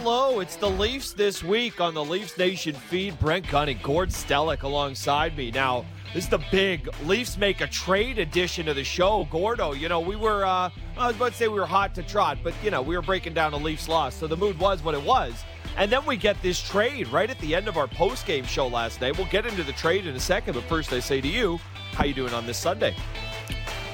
hello. It's the Leafs this week on the Leafs Nation feed. Brent Gunn and Gord Stellick alongside me. Now, this is the big Leafs make a trade edition of the show. Gordo, you know, we were, uh, I was about to say we were hot to trot, but, you know, we were breaking down a Leafs loss, so the mood was what it was. And then we get this trade right at the end of our post-game show last night. We'll get into the trade in a second, but first I say to you, how you doing on this Sunday?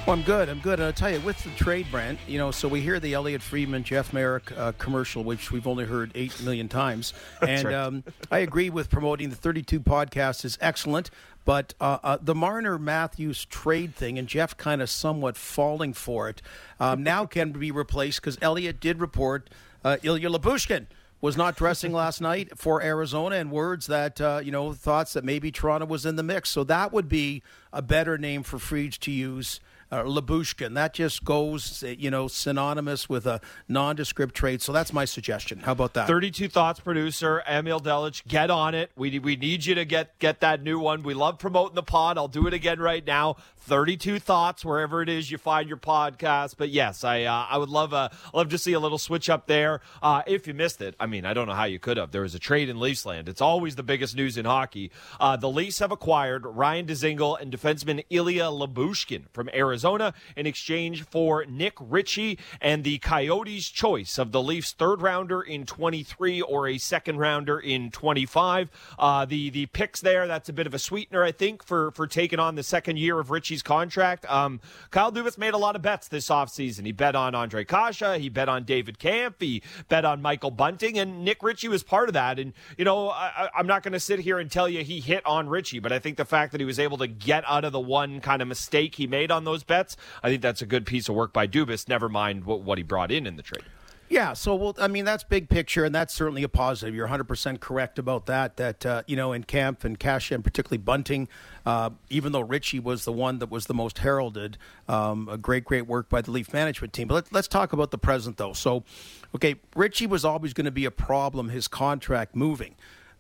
Well, I'm good. I'm good. And I'll tell you, with the trade, Brent, you know, so we hear the Elliotte Friedman, Jeff Marek uh, commercial, which we've only heard 8 million times. and right. um, I agree with promoting the 32 podcast is excellent. But uh, uh, the Marner Matthews trade thing, and Jeff kind of somewhat falling for it, um, now can be replaced because Elliotte did report uh, Ilya Lyubushkin was not dressing last night for Arizona, and words that uh, you know thoughts that maybe Toronto was in the mix. So that would be a better name for Freeds to use. Uh, Lyubushkin. That just goes, you know, synonymous with a nondescript trait. So that's my suggestion. How about that? 32 Thoughts producer, Emil Delich, get on it. We, we need you to get, get that new one. We love promoting the pod. I'll do it again right now. 32 Thoughts, wherever it is you find your podcast. But yes, I uh, I would love uh, love to see a little switch up there. Uh, if you missed it, I mean, I don't know how you could have. There was a trade in Leafs land. It's always the biggest news in hockey. Uh, the Leafs have acquired Ryan Dzingel and defenseman Ilya Lyubushkin from Arizona in exchange for Nick Ritchie and the Coyotes' choice of the Leafs' third rounder in 23 or a second rounder in 25. Uh, the the picks there, that's a bit of a sweetener, I think, for for taking on the second year of Ritchie's contract. Um, Kyle Dubas made a lot of bets this offseason. He bet on Andre Kase, he bet on David Kampf, he bet on Michael Bunting, and Nick Ritchie was part of that. And, you know, I, I'm not going to sit here and tell you he hit on Ritchie, but I think the fact that he was able to get out of the one kind of mistake he made on those bets, I think that's a good piece of work by Dubas, never mind what, what he brought in in the trade. Yeah, so well, I mean that's big picture, and that's certainly a positive. You're 100 percent correct about that. That uh, you know, in camp and Cash and particularly Bunting, uh, even though Ritchie was the one that was the most heralded, um, a great, great work by the Leaf management team. But let, let's talk about the present though. So, okay, Ritchie was always going to be a problem. His contract moving.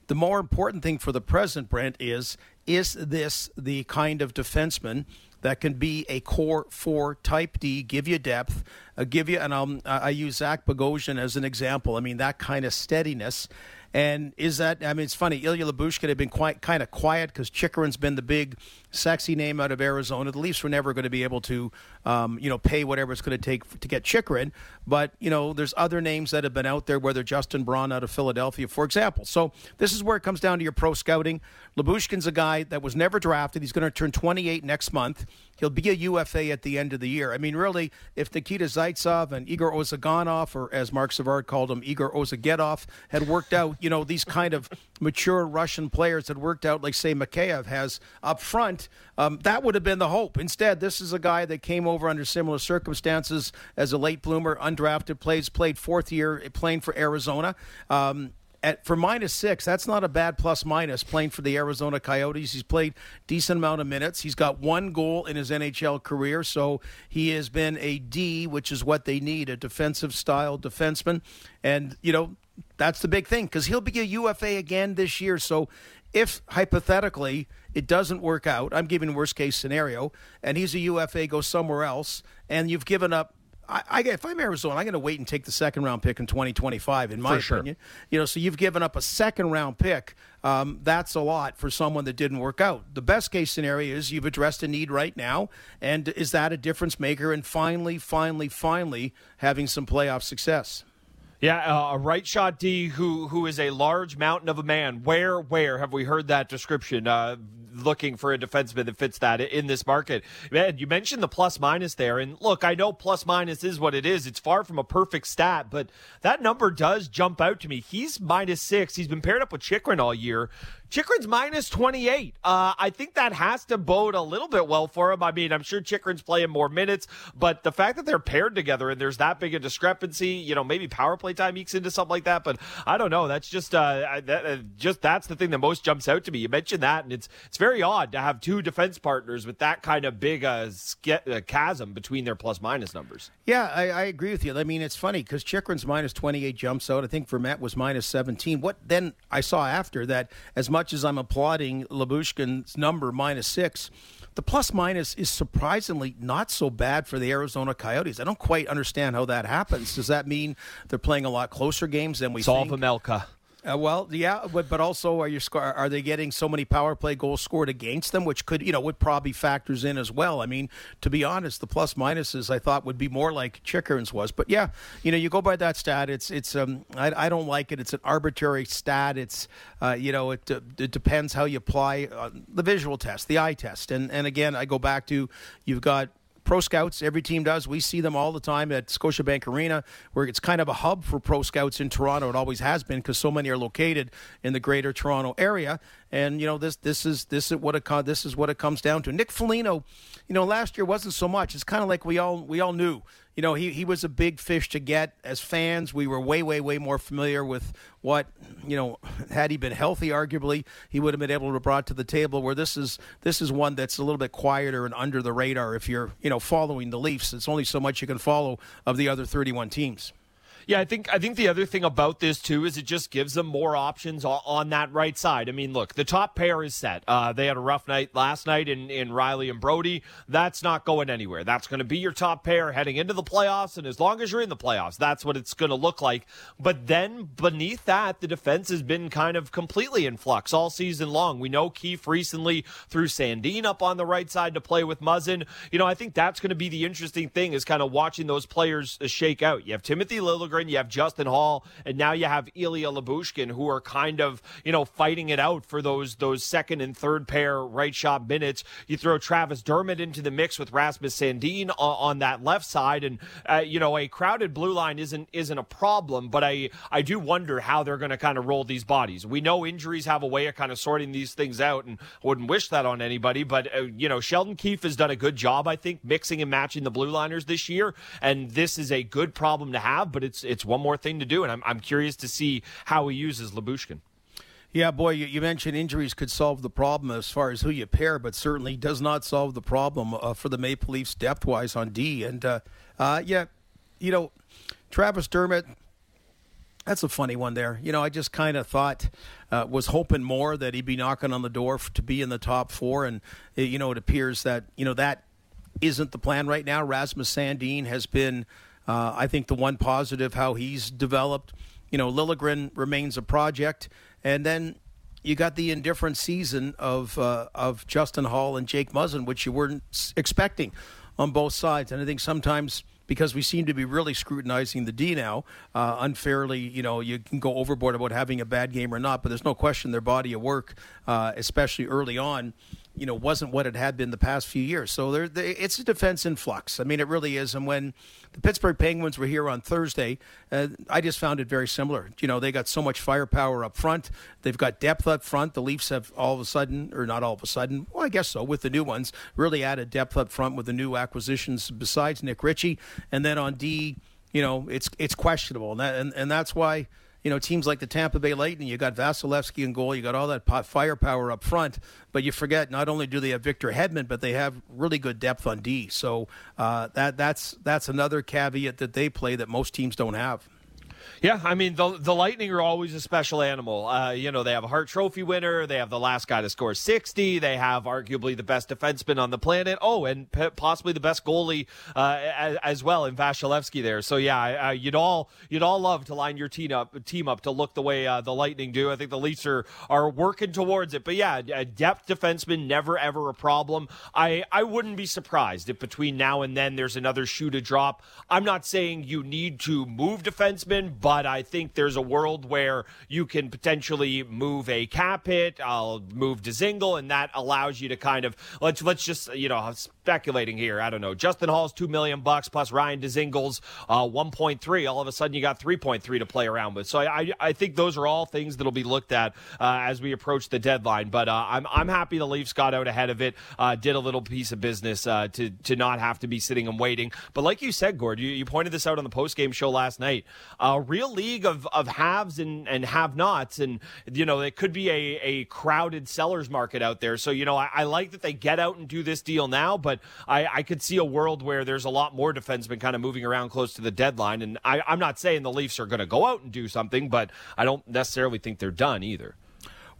The more important thing for the present, Brent, is is this the kind of defenseman that can be a core four type D, give you depth, uh, give you, and um, I use Zach Bogosian as an example. I mean, that kind of steadiness. And is that, I mean, it's funny, Ilya Lyubushkin had been quite kind of quiet because Chychrun's been the big, sexy name out of Arizona. The Leafs were never going to be able to, um, you know, pay whatever it's going to take to get Chychrun. But, you know, there's other names that have been out there, whether Justin Braun out of Philadelphia, for example. So this is where it comes down to your pro scouting. Lyubushkin's a guy that was never drafted. He's going to turn 28 next month. He'll be a UFA at the end of the year. I mean, really, if Nikita Zaitsev and Igor Ozhiganov, or as Marc Savard called him, Igor Ozagedov, had worked out, you know, these kind of mature Russian players had worked out, like, say, Mikheyev has up front, um, that would have been the hope. Instead, this is a guy that came over under similar circumstances as a late bloomer, undrafted, plays, played fourth year playing for Arizona. Um, at, for minus six, that's not a bad plus minus playing for the Arizona Coyotes. He's played decent amount of minutes. He's got one goal in his NHL career, so he has been a D, which is what they need, a defensive style defenseman. And, you know, that's the big thing because he'll be a UFA again this year. So if hypothetically it doesn't work out, I'm giving worst case scenario, and he's a UFA, goes somewhere else, and you've given up I, I, if I'm Arizona, I'm going to wait and take the second round pick in 2025. In my For opinion, sure. you know, so you've given up a second round pick. Um, that's a lot for someone that didn't work out. The best case scenario is you've addressed a need right now, and is that a difference maker? And finally, finally, finally, having some playoff success. Yeah, uh, a right shot D who who is a large mountain of a man. Where where have we heard that description? Uh, looking for a defenseman that fits that in this market. Man, you mentioned the plus minus there. And look, I know plus minus is what it is. It's far from a perfect stat, but that number does jump out to me. He's minus six. He's been paired up with Chychrun all year. Chychrun's minus 28. Uh, I think that has to bode a little bit well for him. I mean, I'm sure Chychrun's playing more minutes, but the fact that they're paired together and there's that big a discrepancy, you know, maybe power play time ekes into something like that, but I don't know. That's just, uh, that, uh, just that's the thing that most jumps out to me. You mentioned that, and it's it's very odd to have two defense partners with that kind of big uh, uh, chasm between their plus minus numbers. Yeah, I, I agree with you. I mean, it's funny because Chychrun's minus 28 jumps out. I think Vermette was minus 17. What then I saw after that, as much much as I'm applauding Lyubushkin's number minus six, the plus minus is surprisingly not so bad for the Arizona Coyotes. I don't quite understand how that happens. Does that mean they're playing a lot closer games than we Solve think? Amelka. Uh, well, yeah, but, but also are you are they getting so many power play goals scored against them, which could you know would probably factors in as well. I mean, to be honest, the plus minuses I thought would be more like Chychrun's was, but yeah, you know, you go by that stat. It's it's um I, I don't like it. It's an arbitrary stat. It's uh, you know it it depends how you apply uh, the visual test, the eye test, and and again I go back to you've got pro scouts. Every team does. We see them all the time at Scotiabank Arena, where it's kind of a hub for pro scouts in Toronto. It always has been because so many are located in the Greater Toronto area. And you know this this is this is what it this is what it comes down to. Nick Foligno, you know, last year wasn't so much. It's kind of like we all we all knew you know, he, he was a big fish to get as fans. We were way, way, way more familiar with what, you know, had he been healthy, arguably, he would have been able to brought to the table. Where this is this is one that's a little bit quieter and under the radar. If you're, you know, following the Leafs, it's only so much you can follow of the other 31 teams. Yeah, I think I think the other thing about this too is it just gives them more options on, on that right side. I mean, look, the top pair is set. Uh, they had a rough night last night in, in Rielly and Brodie. That's not going anywhere. That's going to be your top pair heading into the playoffs, and as long as you're in the playoffs, that's what it's going to look like. But then beneath that, the defense has been kind of completely in flux all season long. We know Keefe recently threw Sandin up on the right side to play with Muzzin. You know, I think that's going to be the interesting thing is kind of watching those players shake out. You have Timothy Liljegren you have Justin Holl, and now you have Ilya Lyubushkin, who are kind of you know fighting it out for those those second and third pair right shot minutes. You throw Travis Dermott into the mix with Rasmus Sandin on, on that left side, and uh, you know a crowded blue line isn't isn't a problem, but I I do wonder how they're going to kind of roll these bodies. We know injuries have a way of kind of sorting these things out, and wouldn't wish that on anybody, but uh, you know Sheldon Keefe has done a good job, I think, mixing and matching the blue liners this year, and this is a good problem to have, but it's it's one more thing to do, and I'm, I'm curious to see how he uses Lyubushkin. Yeah, boy, you, mentioned injuries could solve the problem as far as who you pair, but certainly does not solve the problem uh, for the Maple Leafs depth wise on D. And uh, uh, yeah, you know, Travis Dermott, that's a funny one there. You know, I just kind of thought, uh, was hoping more that he'd be knocking on the door to be in the top four. And, uh, you know, it appears that, you know, that isn't the plan right now. Rasmus Sandin has been uh, I think the one positive how he's developed, you know, Liljegren remains a project, and then you got the indifferent season of uh, of Justin Holl and Jake Muzzin, which you weren't expecting on both sides. And I think sometimes because we seem to be really scrutinizing the D now uh, unfairly. You know, you can go overboard about having a bad game or not, but there's no question their body of work, uh, especially early on, you know, wasn't what it had been the past few years. So there, it's a defense in flux. I mean, it really is. And when the Pittsburgh Penguins were here on Thursday, uh, I just found it very similar. You know, they got so much firepower up front. They've got depth up front. The Leafs have all of a sudden, or not all of a sudden, well, I guess so, with the new ones, really added depth up front with the new acquisitions besides Nick Ritchie. And then on D, you know, it's it's questionable, and that, and, and that's why you know, teams like the Tampa Bay Lightning, you got Vasilevskiy in goal, you got all that firepower up front, but you forget not only do they have Victor Hedman, but they have really good depth on D. So uh, that that's that's another caveat that they play that most teams don't have. Yeah, I mean the the Lightning are always a special animal. Uh, you know, they have a Hart Trophy winner. They have the last guy to score sixty. They have arguably the best defenseman on the planet. Oh, and p- possibly the best goalie uh, as, as, well in Vasilevskiy there. So yeah, uh, you'd all you'd all love to line your team up team up to look the way uh, the Lightning do. I think the Leafs are are working towards it. But yeah, depth defenseman never ever a problem. I I wouldn't be surprised if between now and then there's another shoe to drop. I'm not saying you need to move defensemen, but but I think there's a world where you can potentially move a cap hit. I'll move Dzingel, and that allows you to kind of let's let's just you know speculating here. I don't know. Justin Holl's two million bucks plus Ryan Dzingel's uh, one point three. All of a sudden, you got three point three to play around with. So I, I think those are all things that'll be looked at uh, as we approach the deadline. But uh, I'm I'm happy the Leafs got out ahead of it. Uh, did a little piece of business uh, to to not have to be sitting and waiting. But like you said, Gord, you, you pointed this out on the post game show last night. Uh, real real league of, of haves and, and have nots. And, you know, it could be a, a crowded sellers market out there. So, you know, I, I like that they get out and do this deal now, but I, I could see a world where there's a lot more defensemen kind of moving around close to the deadline. And I, I'm not saying the Leafs are going to go out and do something, but I don't necessarily think they're done either.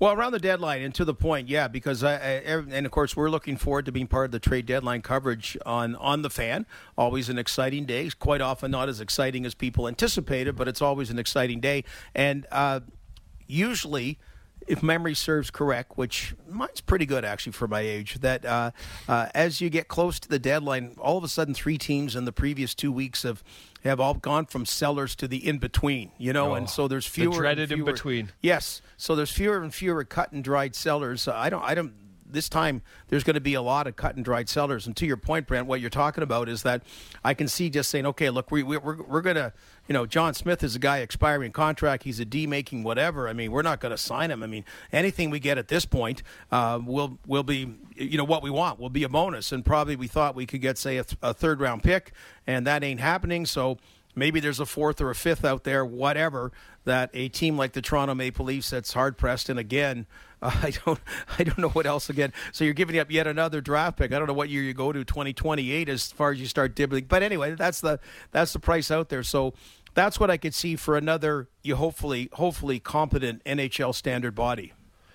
Well, around the deadline and to the point, yeah, because I, I, and of course we're looking forward to being part of the trade deadline coverage on on the fan. Always an exciting day. Quite often not as exciting as people anticipated, but it's always an exciting day. And uh, usually, if memory serves correct, which mine's pretty good actually for my age, that uh, uh, as you get close to the deadline, all of a sudden three teams in the previous two weeks have have all gone from sellers to the in between, you know, oh, and so there's fewer the dreaded fewer, in between. Yes, so there's fewer and fewer cut and dried sellers. I don't, I don't this time there's going to be a lot of cut and dried sellers. And to your point, Brent, what you're talking about is that I can see just saying, okay, look, we, we, we're, we're going to, you know, John Smith is a guy expiring contract. He's a D making whatever. I mean, we're not going to sign him. I mean, anything we get at this point uh, will will be, you know, what we want will be a bonus. And probably we thought we could get, say, a, th- a third round pick, and that ain't happening. So maybe there's a fourth or a fifth out there, whatever, that a team like the Toronto Maple Leafs that's hard pressed. And again, uh, I don't, I don't know what else again. So you're giving up yet another draft pick. I don't know what year you go to, 2028, as far as you start dibbling. But anyway, that's the that's the price out there. So that's what I could see for another, you hopefully, hopefully competent NHL standard body.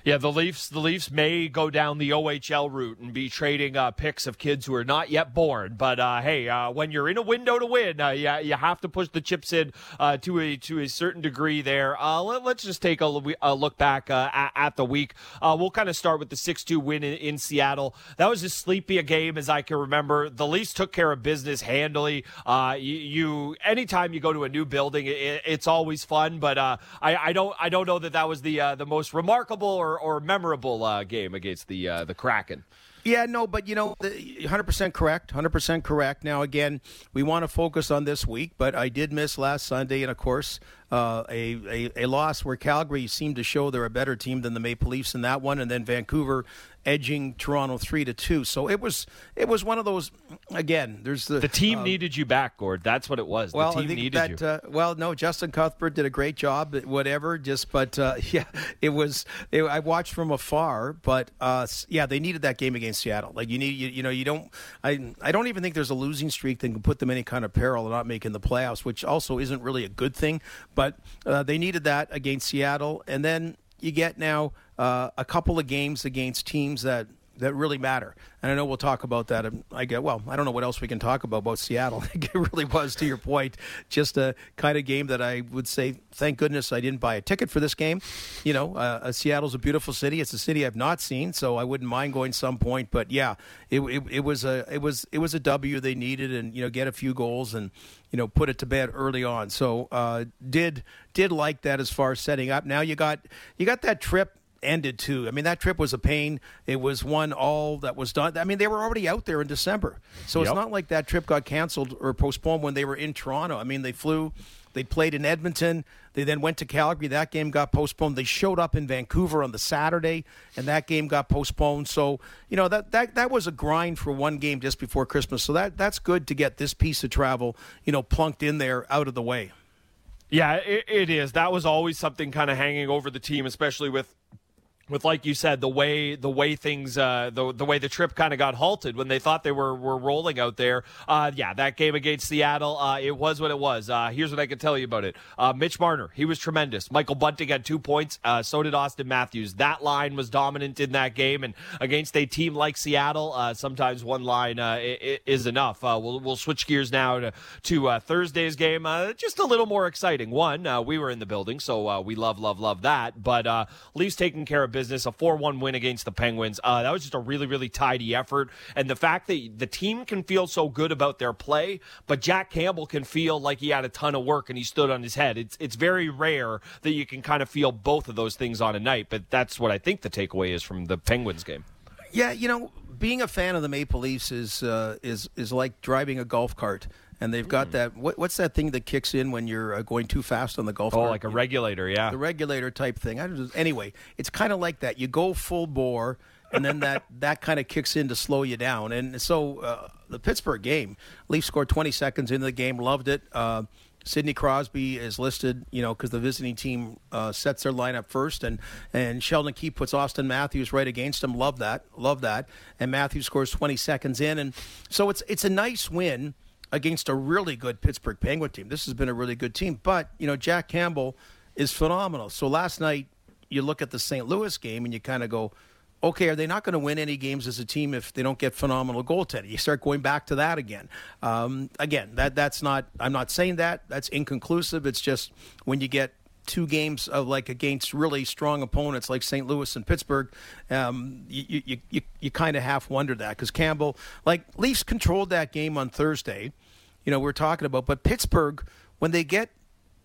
Yeah, the Leafs. The Leafs may go down the OHL route and be trading uh, picks of kids who are not yet born. But uh, hey, uh, when you're in a window to win, uh, you, you have to push the chips in uh, to a to a certain degree. There. Uh, let, us just take a, a look back at, at, the week. we'll kind of start with the six-two win in, in, Seattle. That was as sleepy a game as I can remember. The Leafs took care of business handily. You, you, anytime you go to a new building, it, it's always fun. But I, I don't I don't know that that was the the most remarkable or or, or memorable uh, game against the uh, the Kraken. Yeah, no, but you know, 100% correct. 100% correct. Now, again, we want to focus on this week, but I did miss last Sunday, and of course, uh, a, a, a loss where Calgary seemed to show they're a better team than the Maple Leafs in that one, and then Vancouver edging Toronto three to two. So it was it was one of those. Again, there's the the team uh, needed you back, Gord. That's what it was. Well, the team needed that, you. Uh, well, no, Justin Cuthbert did a great job. Whatever, just but uh, yeah, it was. It, I watched from afar, but uh, yeah, they needed that game against Seattle. Like you need, you, you know, you don't. I I don't even think there's a losing streak that can put them any kind of peril of not making the playoffs, which also isn't really a good thing. But uh, they needed that against Seattle, and then you get now uh, a couple of games against teams that that really matter. And I know we'll talk about that. I get well. I don't know what else we can talk about about Seattle. it really was, to your point, just a kind of game that I would say, thank goodness I didn't buy a ticket for this game. You know, uh, uh Seattle's a beautiful city. It's a city I've not seen, so I wouldn't mind going some point. But yeah, it, it, it was a it was it was a W they needed, and you know, get a few goals and you know put it to bed early on. So uh, did did like that as far as setting up. Now you got you got that trip ended too. I mean, that trip was a pain. It was one all that was done. I mean, they were already out there in December, so yep. it's not like that trip got canceled or postponed when they were in Toronto. I mean, they flew. They played in Edmonton. They then went to Calgary. That game got postponed. They showed up in Vancouver on the Saturday, and that game got postponed. So you know that that that was a grind for one game just before Christmas. So that that's good to get this piece of travel, you know, plunked in there out of the way. Yeah, it, it is. That was always something kind of hanging over the team, especially with with like you said the way the way things uh, the the way the trip kind of got halted when they thought they were were rolling out there. Uh, yeah, that game against Seattle, uh, it was what it was. Uh, here's what I can tell you about it. Uh, Mitch Marner, he was tremendous. Michael Bunting had two points. Uh, so did Auston Matthews. That line was dominant in that game, and against a team like Seattle, sometimes one line is enough. we'll we'll switch gears now to to Thursday's game. just a little more exciting. One, we were in the building, so we love love love that. But Leafs taking care of business business, a 4 1 win against the Penguins. Uh, that was just a really, really tidy effort. And the fact that the team can feel so good about their play, but Jack Campbell can feel like he had a ton of work and he stood on his head. It's, it's very rare that you can kind of feel both of those things on a night, but that's what I think the takeaway is from the Penguins game. Yeah, you know, being a fan of the Maple Leafs is uh, is is like driving a golf cart and they've got mm. that. What, what's that thing that kicks in when you're uh, going too fast on the golf? Oh, cart? like a regulator, yeah. The regulator type thing. I just, anyway, it's kind of like that. You go full bore, and then that that kind of kicks in to slow you down. And so uh, the Pittsburgh game, Leafs scored 20 seconds into the game, loved it. Uh, Sidney Crosby is listed, you know, because the visiting team uh, sets their lineup first, and and Sheldon Keefe puts Auston Matthews right against him. Love that, love that. And Matthews scores 20 seconds in, and so it's it's a nice win against a really good Pittsburgh Penguin team. This has been a really good team, but you know Jack Campbell is phenomenal. So last night you look at the St. Louis game and you kind of go, okay, are they not going to win any games as a team if they don't get phenomenal goaltending? You start going back to that again. Um, again, that that's not. I'm not saying that. That's inconclusive. It's just when you get two games of like against really strong opponents like St. Louis and Pittsburgh, um, you you you, you kind of half wonder that because Campbell, like Leafs, controlled that game on Thursday. You know, we're talking about, but Pittsburgh, when they get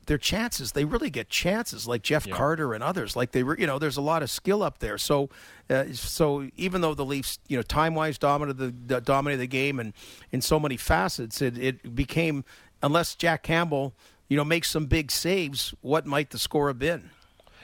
their chances, they really get chances like Jeff yeah. Carter and others. Like they, were, you know, there's a lot of skill up there. So, uh, so even though the Leafs, you know, time wise dominated the dominated the game and in so many facets, it, it became unless Jack Campbell you know, make some big saves, what might the score have been?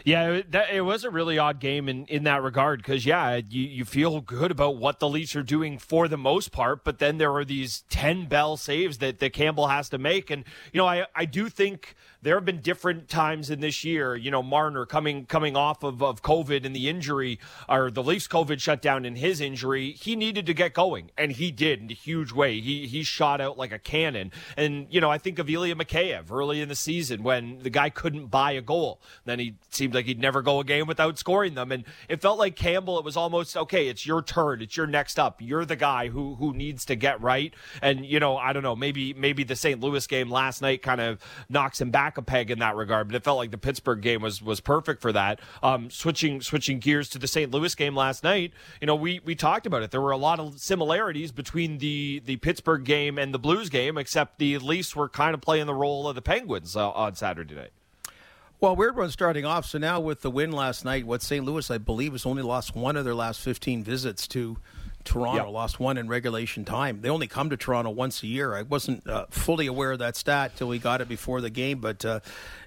Yeah, it, that, it was a really odd game in, in that regard because, yeah, you, you feel good about what the Leafs are doing for the most part, but then there are these 10 bell saves that, that Campbell has to make. And, you know, I, I do think there have been different times in this year. You know, Marner coming coming off of, of COVID and the injury, or the Leafs COVID shutdown and his injury, he needed to get going, and he did in a huge way. He he shot out like a cannon. And you know, I think of Ilya Mikheyev early in the season when the guy couldn't buy a goal. Then he seemed like he'd never go a game without scoring them, and it felt like Campbell. It was almost okay. It's your turn. It's your next up. You're the guy who who needs to get right. And you know, I don't know. Maybe maybe the St. Louis game last night kind of knocks him back back a peg in that regard, but it felt like the Pittsburgh game was was perfect for that. Um, switching switching gears to the St. Louis game last night, you know, we we talked about it. There were a lot of similarities between the the Pittsburgh game and the Blues game, except the Leafs were kind of playing the role of the Penguins uh, on Saturday night. Well, weird one starting off. So now with the win last night, what St. Louis, I believe, has only lost one of their last 15 visits to Toronto yep. lost one in regulation time. They only come to Toronto once a year. I wasn't uh, fully aware of that stat till we got it before the game, but uh,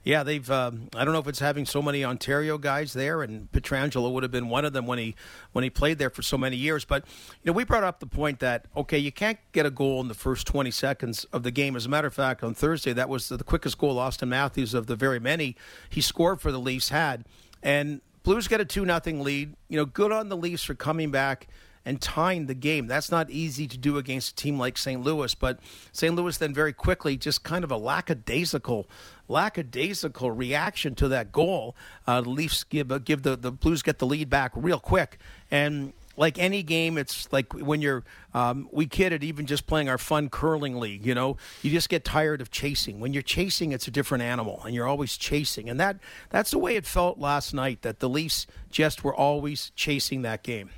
yeah, they've. Um, I don't know if it's having so many Ontario guys there, and Pietrangelo would have been one of them when he when he played there for so many years. But you know, we brought up the point that okay, you can't get a goal in the first 20 seconds of the game. As a matter of fact, on Thursday, that was the quickest goal Auston Matthews of the very many he scored for the Leafs had, and Blues get a two nothing lead. You know, good on the Leafs for coming back and tying the game. That's not easy to do against a team like St. Louis, but St. Louis then very quickly just kind of a lackadaisical lackadaisical reaction to that goal. Uh, the Leafs give uh, give the the Blues get the lead back real quick and like any game, it's like when you're, um, we at even just playing our fun curling league, you know, you just get tired of chasing. When you're chasing, it's a different animal and you're always chasing. And that, that's the way it felt last night that the Leafs just were always chasing that game.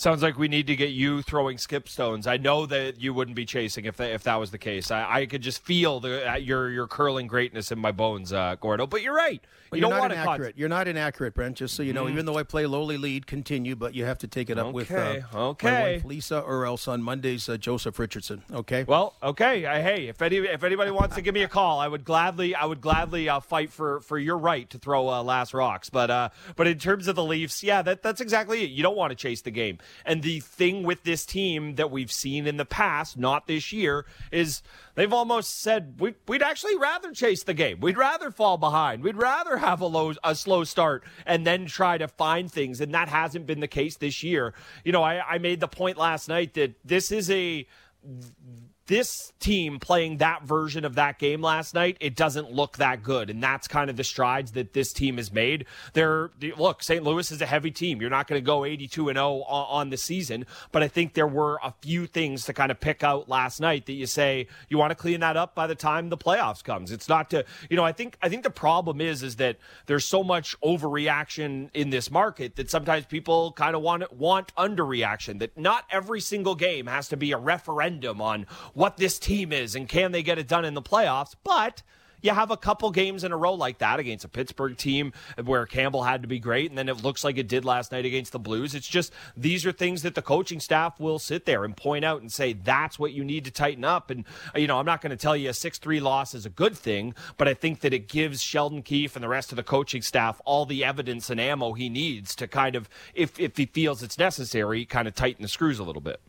Sounds like we need to get you throwing skip stones. I know that you wouldn't be chasing if that, if that was the case. I, I could just feel the, uh, your your curling greatness in my bones, uh, Gordo. But you're right. Well, you you're don't want inaccurate. You're not inaccurate, Brent. Just so you know, mm. even though I play lowly lead, continue, but you have to take it up okay. with uh, okay. my wife Lisa, or else on Mondays uh, Joseph Richardson. Okay. Well, okay. I, hey, if any if anybody wants to give me a call, I would gladly I would gladly uh, fight for for your right to throw uh, last rocks. But uh, but in terms of the Leafs, yeah, that that's exactly it. You don't want to chase the game, and the thing with this team that we've seen in the past, not this year, is they've almost said we, would actually rather chase the game. We'd rather fall behind. We'd rather have a low, a slow start and then try to find things. And that hasn't been the case this year. You know, I, I made the point last night that this is a this team playing that version of that game last night, it doesn't look that good. And that's kind of the strides that this team has made. They're, look, St. Louis is a heavy team. You're not going to go 82 and 0 on the season, but I think there were a few things to kind of pick out last night that you say you want to clean that up by the time the playoffs comes. It's not to, you know, I think, I think the problem is, is that there's so much overreaction in this market that sometimes people kind of want, want underreaction, that not every single game has to be a referendum on what this team is and can they get it done in the playoffs. But you have a couple games in a row like that against a Pittsburgh team where Campbell had to be great, and then it looks like it did last night against the Blues. It's just these are things that the coaching staff will sit there and point out and say that's what you need to tighten up. And you know, I'm not going to tell you a six three loss is a good thing, but I think that it gives Sheldon Keefe and the rest of the coaching staff all the evidence and ammo he needs to kind of, if if he feels it's necessary, kind of tighten the screws a little bit.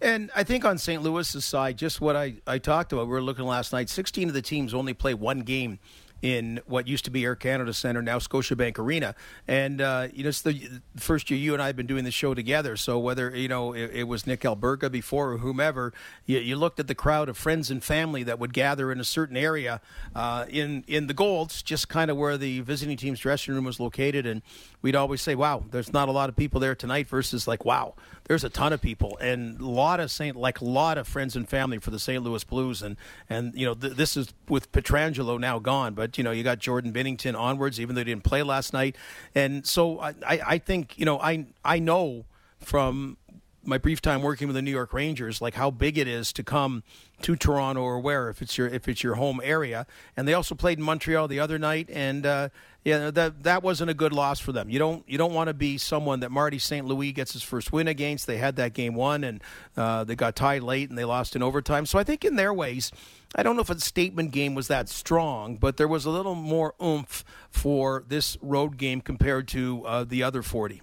And I think on St. Louis's side, just what I, I talked about, we were looking last night, 16 of the teams only play one game in what used to be Air Canada Centre, now Scotiabank Arena. And uh, you know, it's the first year you and I have been doing the show together. So whether you know it, it was Nick Alberga before or whomever, you, you, looked at the crowd of friends and family that would gather in a certain area uh, in in the Golds, just kind of where the visiting team's dressing room was located, and we'd always say, "Wow, there's not a lot of people there tonight," versus like, "Wow, there's a ton of people," and a lot of Saint like a lot of friends and family for the St. Louis Blues, and and you know th- this is with Pietrangelo now gone, but you know you got Jordan Binnington onwards, even though he didn't play last night, and so I, I, I think you know I I know from my brief time working with the New York Rangers, like how big it is to come to Toronto or where if it's your if it's your home area. And they also played in Montreal the other night, and uh, yeah, that that wasn't a good loss for them. You don't you don't want to be someone that Marty St. Louis gets his first win against. They had that game won, and uh, they got tied late, and they lost in overtime. So I think in their ways. I don't know if a statement game was that strong, but there was a little more oomph for this road game compared to uh, the other 40.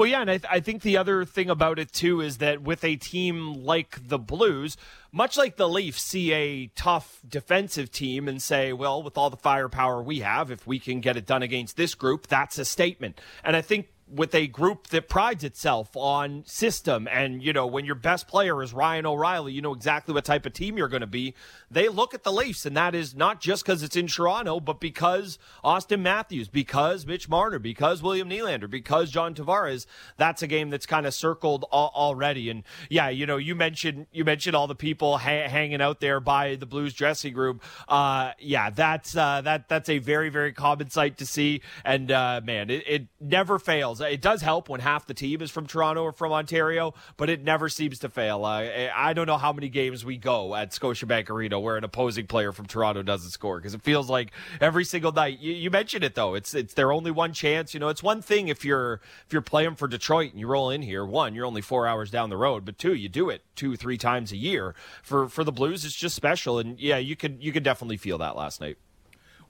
Well, yeah, and I, th- I, think the other thing about it too is that with a team like the Blues, much like the Leafs see a tough defensive team and say, well, with all the firepower we have, if we can get it done against this group, that's a statement. And I think with a group that prides itself on system and you know when your best player is Ryan O'Reilly you know exactly what type of team you're going to be they look at the Leafs and that is not just cuz it's in Toronto but because Auston Matthews because Mitch Marner because William Nylander because John Tavares that's a game that's kind of circled already. And yeah you know you mentioned you mentioned all the people ha- hanging out there by the Blues dressing room. Uh, yeah that's uh, that that's a very very common sight to see. And uh, man it, it never fails. It does help when half the team is from Toronto or from Ontario, but it never seems to fail. I don't know how many games we go at Scotiabank Arena where an opposing player from Toronto doesn't score because it feels like every single night. You, you, mentioned it though; it's it's their only one chance. You know, it's one thing if you're if you're playing for Detroit and you roll in here. One, you're only four hours down the road, but two, you do it two three times a year. For for the Blues, it's just special, and yeah, you could you could definitely feel that last night.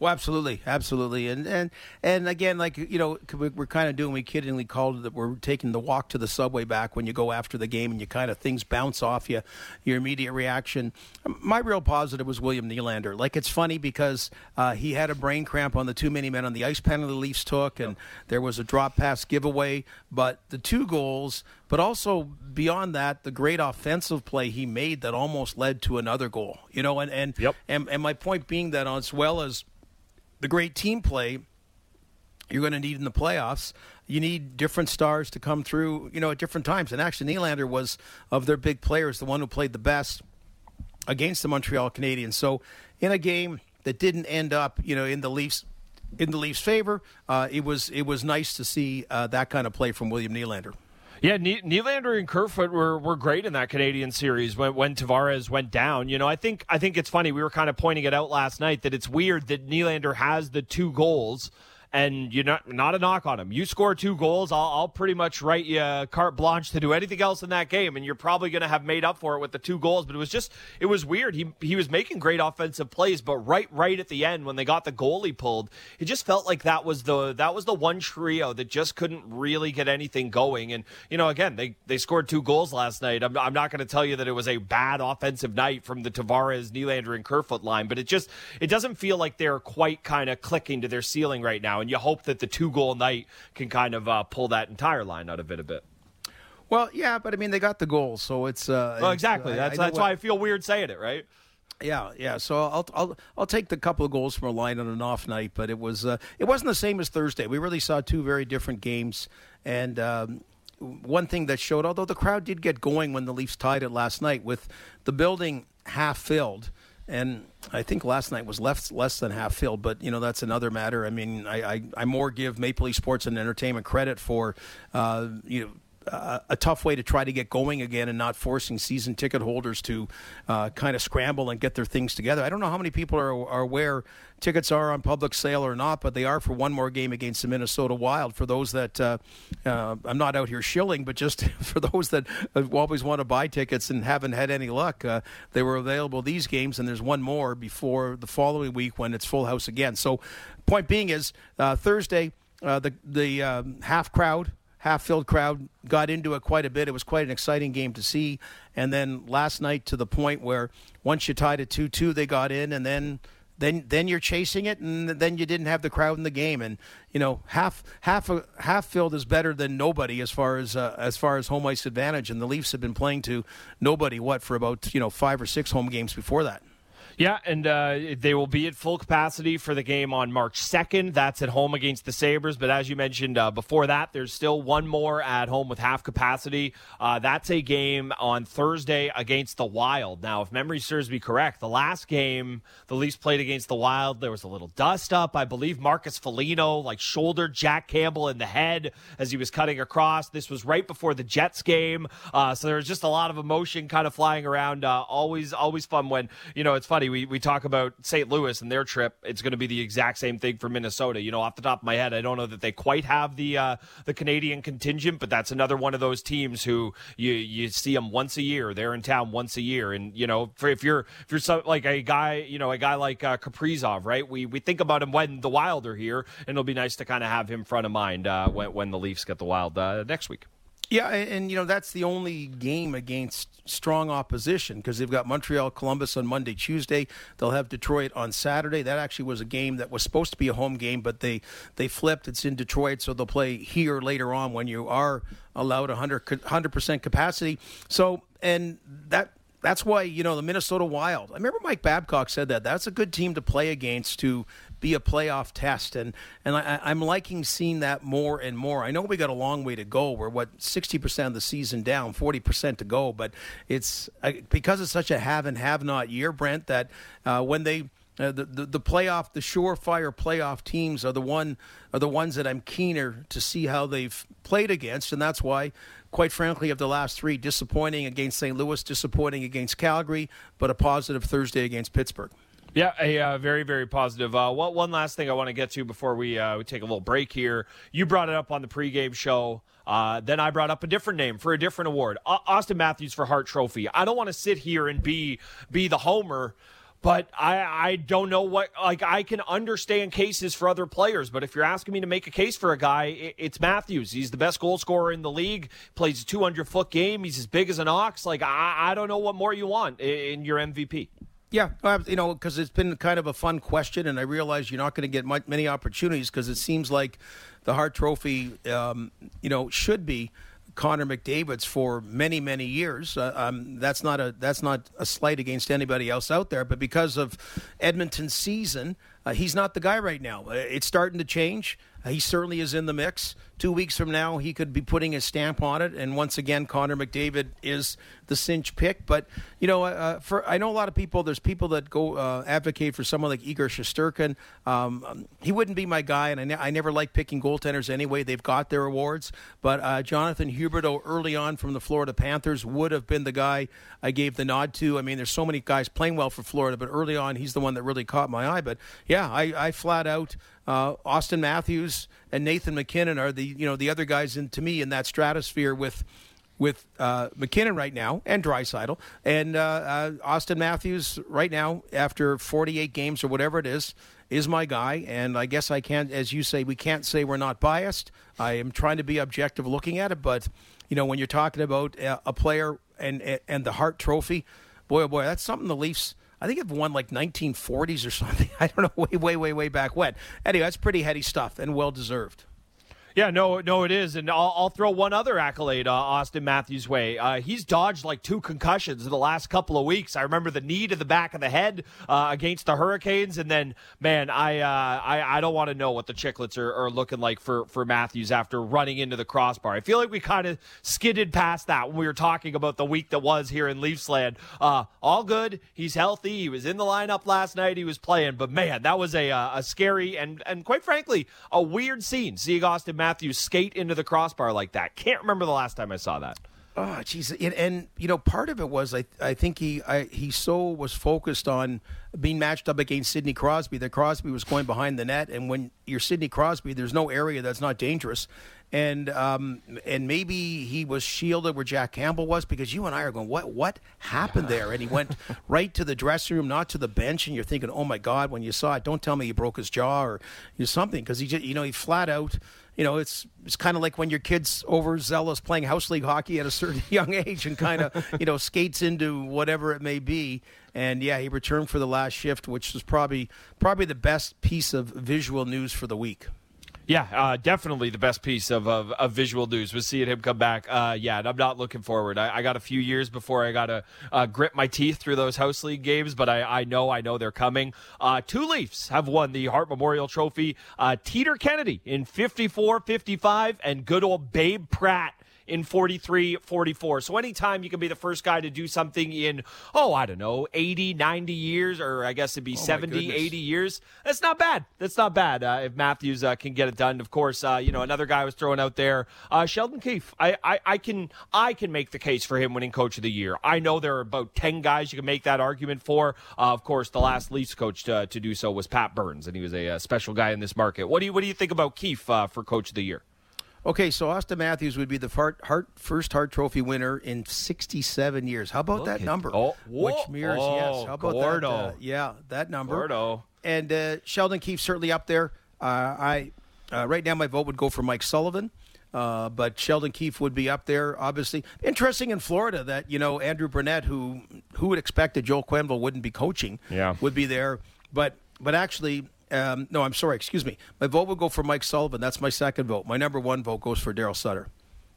Well, absolutely, absolutely, and and and again, like you know, we're kind of doing. We kiddingly called it that we're taking the walk to the subway back when you go after the game, and you kind of things bounce off you, your immediate reaction. My real positive was William Nylander. Like it's funny because uh, he had a brain cramp on the two many men on the ice penalty the Leafs took, and there was a drop pass giveaway, but the two goals but also beyond that, the great offensive play he made that almost led to another goal. You know, and and yep. and, and my point being that as well as the great team play you're going to need in the playoffs. You need different stars to come through, you know, at different times. And actually, Nylander was of their big players the one who played the best against the Montreal Canadiens. So, in a game that didn't end up, you know, in the Leafs in the Leafs' favor, uh, it was it was nice to see uh, that kind of play from William Nylander. Yeah, Nylander and Kerfoot were, were great in that Canadian series when, when Tavares went down. You know, I think I think it's funny. We were kind of pointing it out last night that it's weird that Nylander has the two goals and you're not not a knock on him. You score two goals, I'll, I'll pretty much write you carte blanche to do anything else in that game, and you're probably going to have made up for it with the two goals. But it was just it was weird. He he was making great offensive plays, but right right at the end when they got the goalie pulled, it just felt like that was the that was the one trio that just couldn't really get anything going. And you know, again, they they scored two goals last night. I'm, I'm not going to tell you that it was a bad offensive night from the Tavares, Nylander, and Kerfoot line, but it just it doesn't feel like they're quite kind of clicking to their ceiling right now and you hope that the two goal night can kind of uh, pull that entire line out of it a bit. Well, yeah, but I mean they got the goal, so it's. Uh, well, exactly. that's I that's what, why I feel weird saying it, right? Yeah, yeah. So I'll I'll I'll take the couple of goals from a line on an off night, but it was uh, it wasn't the same as Thursday. We really saw two very different games, and um, one thing that showed, although the crowd did get going when the Leafs tied it last night, with the building half filled and I think last night was less less than half filled, but you know that's another matter. I mean, I I, I more give Maple Leaf Sports and Entertainment credit for uh, you know a tough way to try to get going again and not forcing season ticket holders to uh, kind of scramble and get their things together. I don't know how many people are, are aware tickets are on public sale or not, but they are for one more game against the Minnesota Wild. For those that uh, uh, I'm not out here shilling, but just for those that always want to buy tickets and haven't had any luck, uh, they were available these games, and there's one more before the following week when it's full house again. So, point being is uh, Thursday. Uh, the the um, half crowd half filled crowd got into it quite a bit. It was quite an exciting game to see. And then last night to the point where once you tied it 2 2, they got in, and then then then you're chasing it, and then you didn't have the crowd in the game, and you know half half a half filled is better than nobody as far as uh, as far as home ice advantage, and the Leafs have been playing to nobody what for about you know five or six home games before that. Yeah, and uh, they will be at full capacity for the game on March 2nd. That's at home against the Sabres. But as you mentioned uh, before that, there's still one more at home with half capacity. Uh, that's a game on Thursday against the Wild. Now, if memory serves me correct, the last game the Leafs played against the Wild, there was a little dust up. I believe Marcus Foligno like shouldered Jack Campbell in the head as he was cutting across. This was right before the Jets game, uh, so there was just a lot of emotion kind of flying around. Uh, always, always fun when you know it's funny we, we talk about St. Louis and their trip. It's going to be the exact same thing for Minnesota. You know, off the top of my head, I don't know that they quite have the uh, the Canadian contingent, but that's another one of those teams who you you see them once a year. They're in town once a year, and you know, for, if you're if you're so, like a guy, you know, a guy like uh, Kaprizov, right? We we think about him when the Wild are here, and it'll be nice to kind of have him front of mind uh, when when the Leafs get the Wild uh, next week. Yeah, and, and, you know that's the only game against strong opposition because they've got Montreal, Columbus on Monday, Tuesday. They'll have Detroit on Saturday. That actually was a game that was supposed to be a home game, but they they flipped. It's in Detroit, so they'll play here later on when you are allowed 100 percent capacity. So and that that's why you know the Minnesota Wild. I remember Mike Babcock said that that's a good team to play against to be a playoff test, and and I, I'm liking seeing that more and more. I know we got a long way to go. We're what 60 percent of the season down, 40 percent to go, but it's because it's such a have and have not year, Brent. That uh, when they uh, the, the, the playoff, the surefire playoff teams are the one are the ones that I'm keener to see how they've played against, and that's why, quite frankly, of the last three, disappointing against St. Louis, disappointing against Calgary, but a positive Thursday against Pittsburgh. Yeah, a uh, very very positive. Uh, one, last thing I want to get to before we uh, we take a little break here. You brought it up on the pregame show. Uh, then I brought up a different name for a different award, Auston Matthews for Hart Trophy. I don't want to sit here and be be the homer but I, I don't know what like I can understand cases for other players, but if you're asking me to make a case for a guy, it's Matthews. He's the best goal scorer in the league. Plays a 200 foot game. He's as big as an ox. Like I, I don't know what more you want in your MVP. Yeah, you know, because it's been kind of a fun question, and I realize you're not going to get much, many opportunities because it seems like the Hart Trophy, um, you know, should be Connor McDavid's for many many years. Uh, um, that's not a that's not a slight against anybody else out there, but because of Edmonton's season, uh, he's not the guy right now. Uh, it's starting to change. He certainly is in the mix. Two weeks from now, he could be putting his stamp on it. And once again, Connor McDavid is the cinch pick. But you know, uh, uh, for I know a lot of people. There's people that go uh, advocate for someone like Igor Shesterkin. Um, he wouldn't be my guy, and I, ne- I, never like picking goaltenders anyway. They've got their awards. But uh, Jonathan Huberdeau, early on from the Florida Panthers, would have been the guy I gave the nod to. I mean, there's so many guys playing well for Florida, but early on, he's the one that really caught my eye. But yeah, I, I flat out uh, Auston Matthews and Nathan MacKinnon are the you know the other guys in to me in that stratosphere with with uh, MacKinnon right now and Draisaitl and uh, uh, Auston Matthews right now after 48 games or whatever it is is my guy. And I guess I can't as you say we can't say we're not biased. I am trying to be objective looking at it. But you know when you're talking about a player and and the Hart Trophy boy oh boy that's something the Leafs I think it won like 1940s or something. I don't know, way, way, way, way back when. Anyway, that's pretty heady stuff and well deserved. Yeah, no, no, it is, and I'll, I'll throw one other accolade uh, Auston Matthews' way. Uh, he's dodged like two concussions in the last couple of weeks. I remember the knee to the back of the head uh, against the Hurricanes, and then man, I uh, I, I don't want to know what the Chicklets are, are, looking like for for Matthews after running into the crossbar. I feel like we kind of skidded past that when we were talking about the week that was here in Leafsland. Uh, all good. He's healthy. He was in the lineup last night. He was playing, but man, that was a uh, a scary and and quite frankly a weird scene seeing Auston. Matthews skate into the crossbar like that. Can't remember the last time I saw that. Oh, jeez, and, and, you know, part of it was I I think he I, he so was focused on being matched up against Sidney Crosby that Crosby was going behind the net, and when you're Sidney Crosby, there's no area that's not dangerous, and um, and maybe he was shielded where Jack Campbell was because you and I are going, what what happened there? And he went right to the dressing room, not to the bench, and you're thinking, oh my God, when you saw it, don't tell me he broke his jaw or you know, something because he just you know he flat out. You know, it's it's kind of like when your kid's overzealous playing house league hockey at a certain young age and kind of you know skates into whatever it may be. And yeah, he returned for the last shift, which was probably probably the best piece of visual news for the week. Yeah, uh, definitely the best piece of, of, of, visual news was seeing him come back. Uh, yeah, and I'm not looking forward. I, I got a few years before I got to uh, grit my teeth through those house league games, but I, I know I know they're coming. Uh, two Leafs have won the Hart Memorial Trophy. Uh, Teeder Kennedy in 54-55, and good old Babe Pratt in 43 44. So anytime you can be the first guy to do something in, oh, I don't know, 80, 90 years, or I guess it'd be oh 70, 80 years, that's not bad. That's not bad uh, if Matthews uh, can get it done. Of course, uh, you know, another guy was throwing out there, uh, Sheldon Keefe. I, I, I, can, I can make the case for him winning coach of the year. I know there are about 10 guys you can make that argument for. Uh, of course, the last Leafs coach to, to, do so was Pat Burns, and he was a, a, special guy in this market. What do you, what do you think about Keefe uh, for coach of the year? Okay, so Auston Matthews would be the Hart, Hart, first Hart Trophy winner in 67 years. How about Look that number? Oh, Which mirrors, oh, yes. How about Gordo. that? Uh, yeah, that number. Gordo. And uh, Sheldon Keefe certainly up there. Uh, I uh, right now my vote would go for Mike Sullivan. Uh, but Sheldon Keefe would be up there, obviously. Interesting in Florida that you know Andrew Brunette, who who would expect that Joel Quenneville wouldn't be coaching, yeah. would be there. But but actually, um, no, I'm sorry. Excuse me. My vote would go for Mike Sullivan. That's my second vote. My number one vote goes for Darryl Sutter.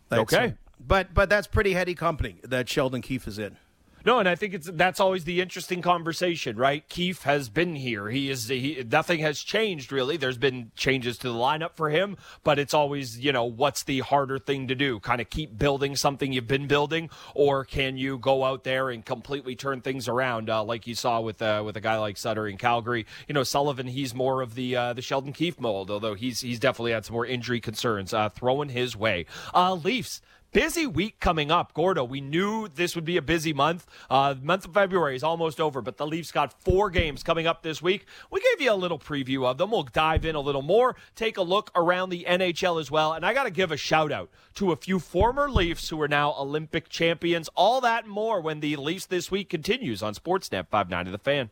That's, okay. But but that's pretty heady company that Sheldon Keefe is in. No, and I think it's that's always the interesting conversation, right? Keefe has been here. He is he, nothing has changed really. There's been changes to the lineup for him, but it's always you know what's the harder thing to do? Kind of keep building something you've been building, or can you go out there and completely turn things around, uh, like you saw with uh, with a guy like Sutter in Calgary? You know, Sullivan, he's more of the uh, the Sheldon Keefe mold, although he's he's definitely had some more injury concerns uh, throwing his way. Uh, Leafs busy week coming up. Gordo, we knew this would be a busy month. Uh, month of February is almost over, but the Leafs got four games coming up this week. We gave you a little preview of them. We'll dive in a little more, take a look around the NHL as well. And I got to give a shout out to a few former Leafs who are now Olympic champions. All that and more when the Leafs this week continues on Sportsnet 590 The Fan.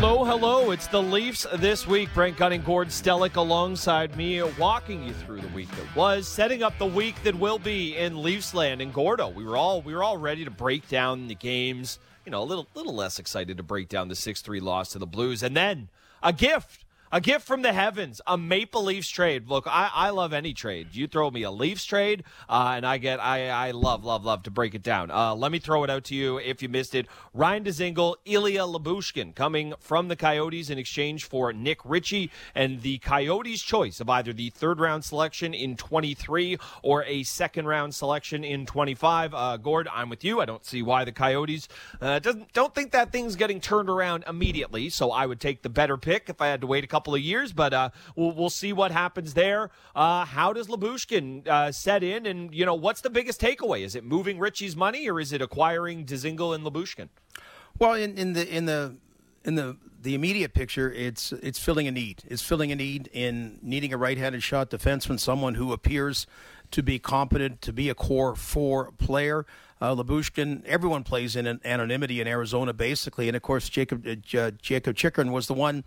Hello, hello. It's the Leafs this week. Brent Gunning, Gord Stellick alongside me, walking you through the week that was, setting up the week that will be in Leafs land. And Gordo, we were all we were all ready to break down the games. You know, a little little less excited to break down the six three loss to the Blues, and then a gift a gift from the heavens, a Maple Leafs trade. Look, I, I love any trade. You throw me a Leafs trade, uh, and I get I, I love love love to break it down. Uh, let me throw it out to you if you missed it. Ryan Dzingel, Ilya Lyubushkin coming from the Coyotes in exchange for Nick Ritchie and the Coyotes' choice of either the third round selection in 23 or a second round selection in 25. Uh, Gord, I'm with you. I don't see why the Coyotes uh, doesn't don't think that thing's getting turned around immediately. So I would take the better pick if I had to wait a couple couple of years, but uh, we'll, we'll see what happens there. Uh, how does Lyubushkin uh, set in, and you know what's the biggest takeaway? Is it moving Ritchie's money, or is it acquiring Dzingel and Lyubushkin? Well, in, in the in the in the the immediate picture, it's it's filling a need. It's filling a need in needing a right-handed shot defenseman, someone who appears to be competent, to be a core four player. Uh, Lyubushkin, everyone plays in anonymity in Arizona, basically, and of course Jakob uh, Jakob Chychrun was the one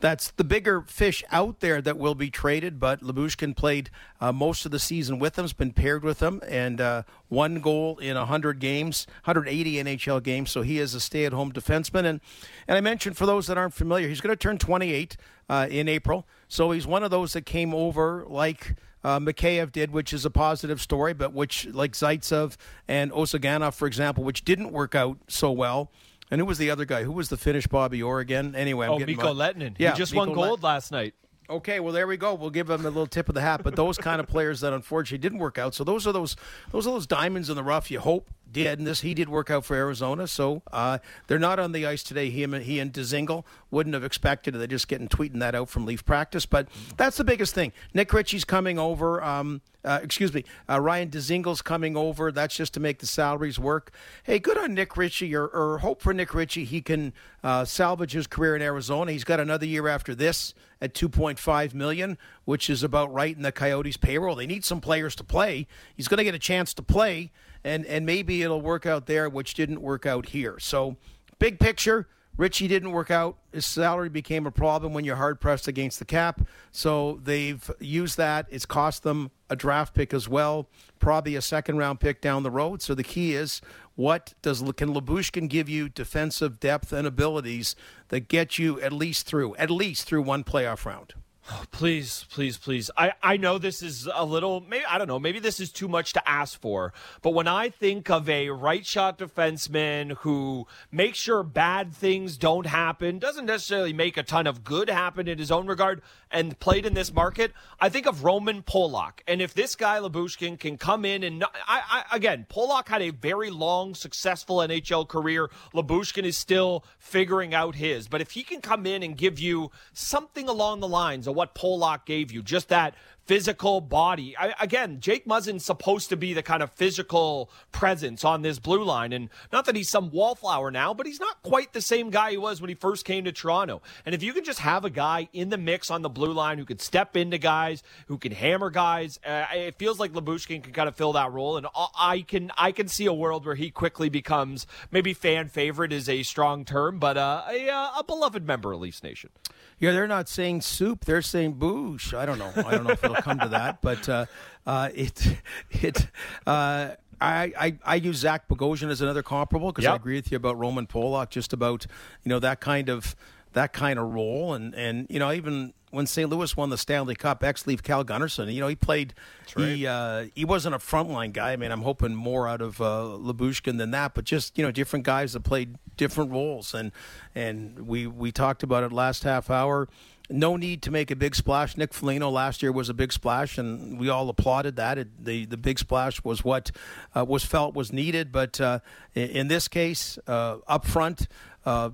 that's the bigger fish out there that will be traded. But Lyubushkin played uh, most of the season with them, has been paired with them, and uh, one goal in 100 games, 180 NHL games. So he is a stay-at-home defenseman, and and I mentioned for those that aren't familiar, he's going to turn 28 uh, in April. So he's one of those that came over like uh, Mikheyev did, which is a positive story, but which, like Zaitsev and Ozhiganov, for example, which didn't work out so well. And who was the other guy? Who was the Finnish Bobby Orr again? Anyway, I'm oh, Mikko my... Lehtonen. Yeah, he just Mikko won gold last night. Okay, well there we go. We'll give him a little tip of the hat. But those kind of players that unfortunately didn't work out. So those are those those are those diamonds in the rough. You hope did, and this he did work out for Arizona. So uh, they're not on the ice today. He and he and Dzingel wouldn't have expected it. They're just getting tweeting that out from Leaf practice. But that's the biggest thing. Nick Ritchie's coming over. Um, uh, excuse me, uh, Ryan Dzingel's coming over. That's just to make the salaries work. Hey, good on Nick Ritchie, or, or hope for Nick Ritchie. He can uh, salvage his career in Arizona. He's got another year after this at 2.5 million, which is about right in the Coyotes' payroll. They need some players to play. He's going to get a chance to play, and and maybe it'll work out there, which didn't work out here. So, big picture. Ritchie didn't work out. His salary became a problem when you're hard pressed against the cap. So they've used that. It's cost them a draft pick as well, probably a second round pick down the road. So the key is what does can Lyubushkin give you defensive depth and abilities that get you at least through at least through one playoff round? Oh, please, please, please. I, I know this is a little, maybe, I don't know, maybe this is too much to ask for. But when I think of a right shot defenseman who makes sure bad things don't happen, doesn't necessarily make a ton of good happen in his own regard, and played in this market, I think of Roman Polak. And if this guy, Lyubushkin, can come in and, I, I, again, Polak had a very long, successful NHL career. Lyubushkin is still figuring out his. But if he can come in and give you something along the lines what Polak gave you. Just that physical body. I, again, Jake Muzzin's supposed to be the kind of physical presence on this blue line. And not that he's some wallflower now, but he's not quite the same guy he was when he first came to Toronto. And if you can just have a guy in the mix on the blue line who could step into guys, who can hammer guys, uh, it feels like Lyubushkin can kind of fill that role. And I can I can see a world where he quickly becomes maybe fan favorite is a strong term, but uh, a, uh, a beloved member of Leafs Nation. Yeah, they're not saying soup; they're saying boosh. I don't know. I don't know it'll come to that, but uh, uh, it it. Uh, I, I, I use Zach Bogosian as another comparable because yep. I agree with you about Roman Polak, just about you know that kind of that kind of role, and and you know even when St. Louis won the Stanley Cup, ex leave Carl Gunnarsson, you know, he played. Right. He uh, he wasn't a frontline guy. I mean, I'm hoping more out of uh, Lyubushkin than that, but just you know, different guys that played different roles, and and we we talked about it last half hour. No need to make a big splash. Nick Foligno last year was a big splash, and we all applauded that. It, the the big splash was what uh, was felt was needed, but uh, in this case, uh, up front uh,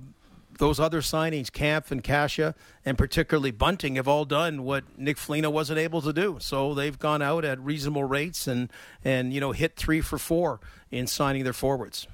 those other signings, Kampf and Kase, and particularly Bunting, have all done what Nick Foligno wasn't able to do. So they've gone out at reasonable rates and and you know hit three for four in signing their forwards.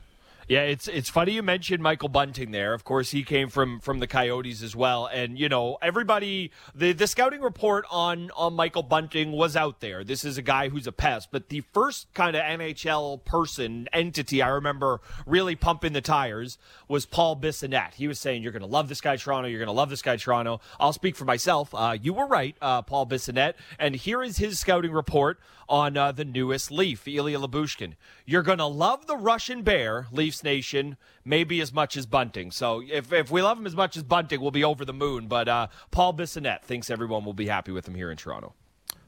Yeah, it's it's funny you mentioned Michael Bunting there. Of course, he came from from the Coyotes as well, and you know everybody. The the scouting report on on Michael Bunting was out there. This is a guy who's a pest, but the first kind of NHL person entity I remember really pumping the tires was Paul Bissonnette. He was saying, "You're going to love this guy, Toronto. You're going to love this guy, Toronto." I'll speak for myself. Uh, you were right, uh, Paul Bissonnette, and here is his scouting report on uh, the newest Leaf, Ilya Lyubushkin. You're going to love the Russian Bear, Leafs Nation, maybe as much as Bunting. So if, if we love him as much as Bunting, we'll be over the moon. But uh, Paul Bissonnette thinks everyone will be happy with him here in Toronto.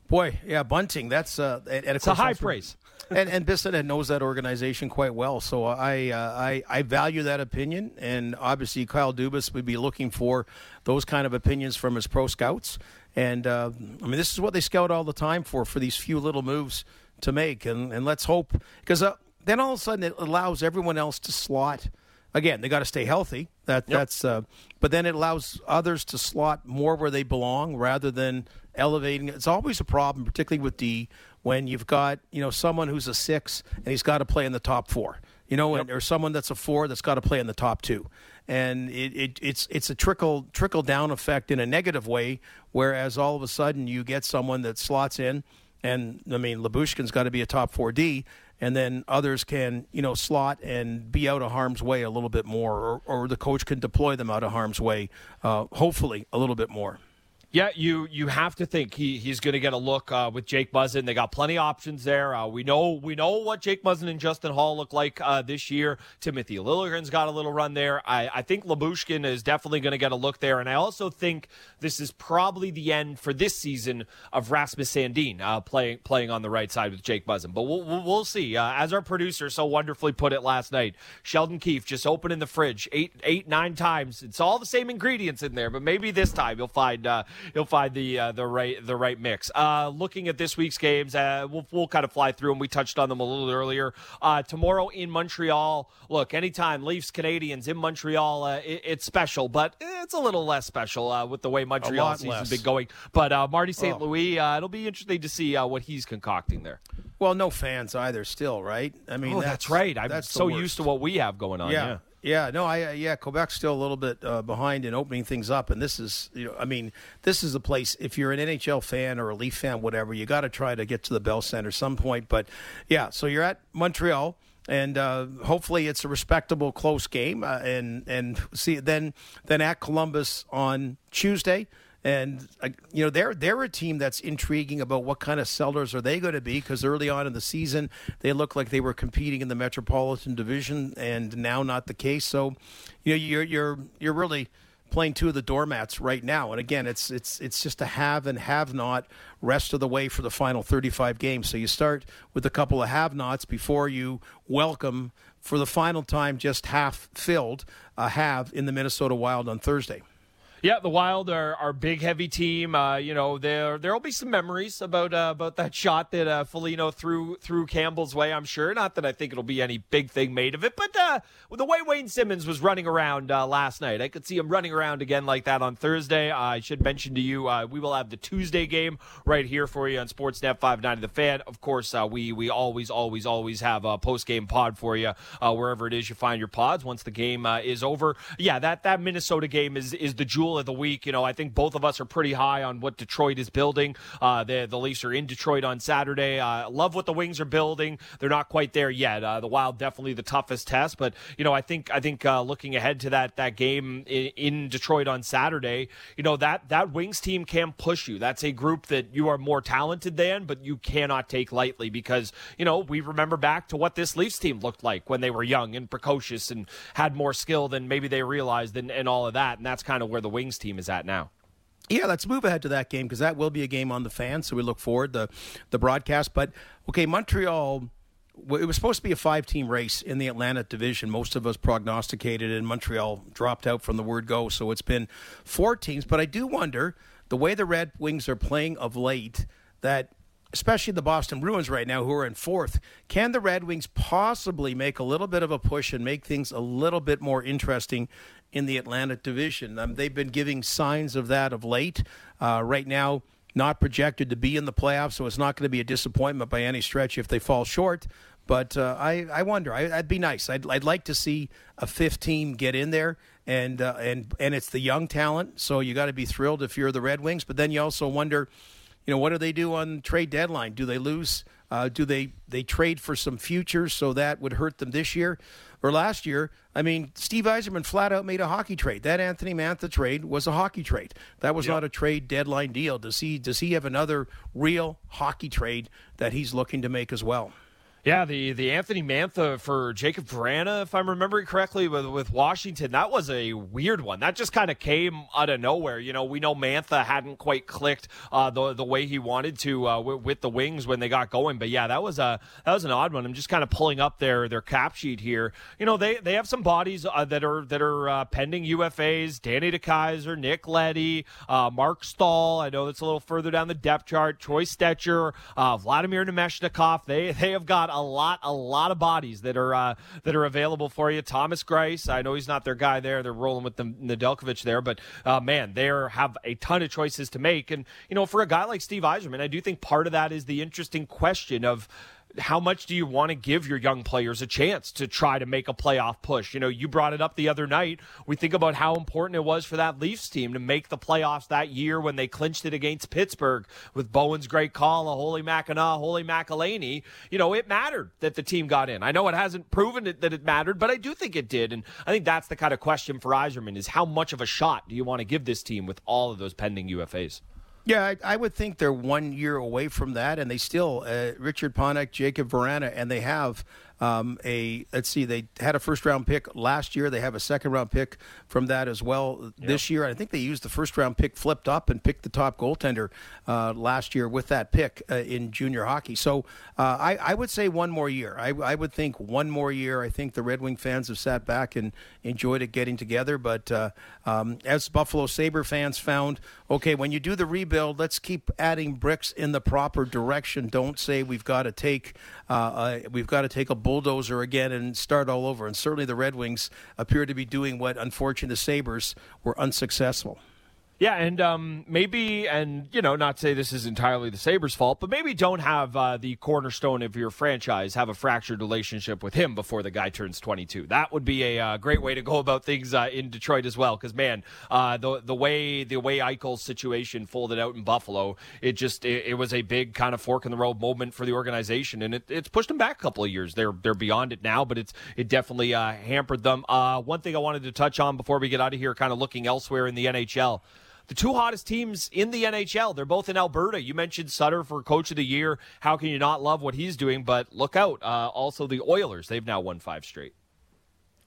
Boy, yeah, Bunting. That's uh, and, it's a high praise. and and Bissonnette knows that organization quite well, so I, uh, I I value that opinion. And obviously, Kyle Dubas would be looking for those kind of opinions from his pro scouts. And uh, I mean, this is what they scout all the time for for these few little moves to make. And and let's hope because uh, then all of a sudden it allows everyone else to slot. Again, they got to stay healthy. That yep. that's. Uh, but then it allows others to slot more where they belong rather than elevating. It's always a problem, particularly with D, when you've got you know someone who's a six and he's got to play in the top four. You know, yep. or someone that's a four that's got to play in the top two and it, it, it's it's a trickle trickle down effect in a negative way. Whereas all of a sudden you get someone that slots in, and I mean Lyubushkin's got to be a top four D, and then others can you know slot and be out of harm's way a little bit more, or, or the coach can deploy them out of harm's way, uh, hopefully a little bit more. Yeah, you you have to think he he's going to get a look uh, with Jake Muzzin. They got plenty of options there. Uh, we know we know what Jake Muzzin and Justin Holl look like uh, this year. Timothy Liljegren's got a little run there. I, I think Lyubushkin is definitely going to get a look there, and I also think this is probably the end for this season of Rasmus Sandin uh, playing playing on the right side with Jake Muzzin. But we'll we'll, we'll see. Uh, as our producer so wonderfully put it last night, Sheldon Keefe just opening the fridge eight eight nine times. It's all the same ingredients in there, but maybe this time you'll find uh, he'll find the uh, the right the right mix. Uh, looking at this week's games, uh, we'll we'll kind of fly through them. We touched on them a little earlier. Uh, tomorrow in Montreal. Look, anytime Leafs Canadiens in Montreal, uh, it, it's special, but it's a little less special uh, with the way Montreal season's less. been going. But uh, Marty St. Oh. Louis, uh, it'll be interesting to see uh, what he's concocting there. Well, no fans either. Still, right? I mean, Oh, that's, right. I'm that's so used to what we have going on. yeah. yeah. Yeah, no, I uh, yeah, Quebec's still a little bit uh, behind in opening things up, and this is you know, I mean, this is the place. If you're an NHL fan or a Leaf fan, whatever, you got to try to get to the Bell Center some point. But yeah, so you're at Montreal, and uh, hopefully it's a respectable, close game, uh, and and see then then at Columbus on Tuesday. And uh, you know they're they're a team that's intriguing about what kind of sellers are they going to be because early on in the season they looked like they were competing in the Metropolitan Division and now not the case. So, you know you're you're you're really playing two of the doormats right now. And again, it's it's it's just a have and have not rest of the way for the final 35 games. So you start with a couple of have nots before you welcome for the final time just half filled a have in the Minnesota Wild on Thursday. Yeah, the Wild are our big, heavy team. Uh, you know, there there will be some memories about uh, about that shot that uh, threw threw Campbell's way. I'm sure. Not that I think it'll be any big thing made of it, but uh, the way Wayne Simmonds was running around uh, last night, I could see him running around again like that on Thursday. I should mention to you, uh, we will have the Tuesday game right here for you on Sportsnet 590 The Fan. Of course, uh, we we always, always, always have a post game pod for you wherever it is you find your pods once the game is over. Yeah, that that Minnesota game is is the jewel of the week. You know, I think both of us are pretty high on what Detroit is building. Uh, the the Leafs are in Detroit on Saturday. Uh, love what the Wings are building. They're not quite there yet. Uh, the Wild definitely the toughest test, but you know, I think I think uh, looking ahead to that that game in, in Detroit on Saturday, you know that that Wings team can push you. That's a group that you are more talented than, but you cannot take lightly because you know we remember back to what this Leafs team looked like when they were young and precocious and had more skill than maybe they realized and, and all of that. And that's kind of where the Wings team is at now. Yeah, let's move ahead to that game because that will be a game on the fan. So we look forward the the broadcast. But okay, Montreal. It was supposed to be a five-team race in the Atlantic Division. Most of us prognosticated, and Montreal dropped out from the word go. So it's been four teams. But I do wonder the way the Red Wings are playing of late. That especially the Boston Bruins right now, who are in fourth, can the Red Wings possibly make a little bit of a push and make things a little bit more interesting in the Atlantic Division? Um, they've been giving signs of that of late. Uh, right now, not projected to be in the playoffs, so it's not going to be a disappointment by any stretch if they fall short. But uh, I, I wonder. I, that'd be nice. I'd, I'd like to see a fifth team get in there, and uh, and and it's the young talent. So you got to be thrilled if you're the Red Wings. But then you also wonder, you know, what do they do on trade deadline? Do they lose? Uh, do they they trade for some futures so that would hurt them this year or last year? I mean, Steve Yzerman flat out made a hockey trade. That Anthony Mantha trade was a hockey trade. That was not a trade deadline deal. Does he does he have another real hockey trade that he's looking to make as well? Yeah, the the Anthony Mantha for Jakub Vrana, if I'm remembering correctly, with with Washington, that was a weird one. That just kind of came out of nowhere. You know, we know Mantha hadn't quite clicked uh, the the way he wanted to uh, with, with the Wings when they got going, but yeah, that was a that was an odd one. I'm just kind of pulling up their their cap sheet here. You know, they they have some bodies uh, that are that are uh, pending UFAs: Danny DeKeyser, Nick Leddy, uh, Marc Staal. I know that's a little further down the depth chart. Troy Stecher, uh, Vladimir Namestnikov. They they have got a lot a lot of bodies that are uh, that are available for you. Thomas Greiss. I know he's not their guy there. They're rolling with the Nedeljkovic there, but uh, man, they have a ton of choices to make. And you know, for a guy like Steve Yzerman, I do think part of that is the interesting question of how much do you want to give your young players a chance to try to make a playoff push? You know, you brought it up the other night. We think about how important it was for that Leafs team to make the playoffs that year when they clinched it against Pittsburgh with Bowen's great call, a Holy Mackinaw, Holy McElhaney. You know, it mattered that the team got in. I know it hasn't proven it, that it mattered, but I do think it did. And I think that's the kind of question for Yzerman is how much of a shot do you want to give this team with all of those pending UFAs? Yeah, I, I would think they're one year away from that, and they still uh, Richard Panik, Jakub Vrana, and they have um, a let's see, they had a first round pick last year. They have a second round pick from that as well yep. this year. I think they used the first round pick flipped up and picked the top goaltender uh, last year with that pick uh, in junior hockey. So uh, I, I, would say one more year. I, I, would think one more year. I think the Red Wing fans have sat back and enjoyed it getting together. But uh, um, as Buffalo Sabre fans found, okay, when you do the rebuild, let's keep adding bricks in the proper direction. Don't say we've got to take uh, uh, we've got to take a bulldozer again and start all over. And certainly the Red Wings appear to be doing what, unfortunately, the Sabres were unsuccessful. Yeah, and um, maybe, and you know, not say this is entirely the Sabres' fault, but maybe don't have uh, the cornerstone of your franchise have a fractured relationship with him before the guy turns 22. That would be a uh, great way to go about things uh, in Detroit as well. Because man, uh, the the way the way Eichel's situation folded out in Buffalo, it just it, it, was a big kind of fork in the road moment for the organization, and it, it's pushed them back a couple of years. They're they're beyond it now, but it's it definitely uh, hampered them. Uh, one thing I wanted to touch on before we get out of here, kind of looking elsewhere in the NHL the two hottest teams in the NHL. They're both in Alberta. You mentioned Sutter for Coach of the Year. How can you not love what he's doing? But look out. Uh, also, the Oilers. They've now won five straight.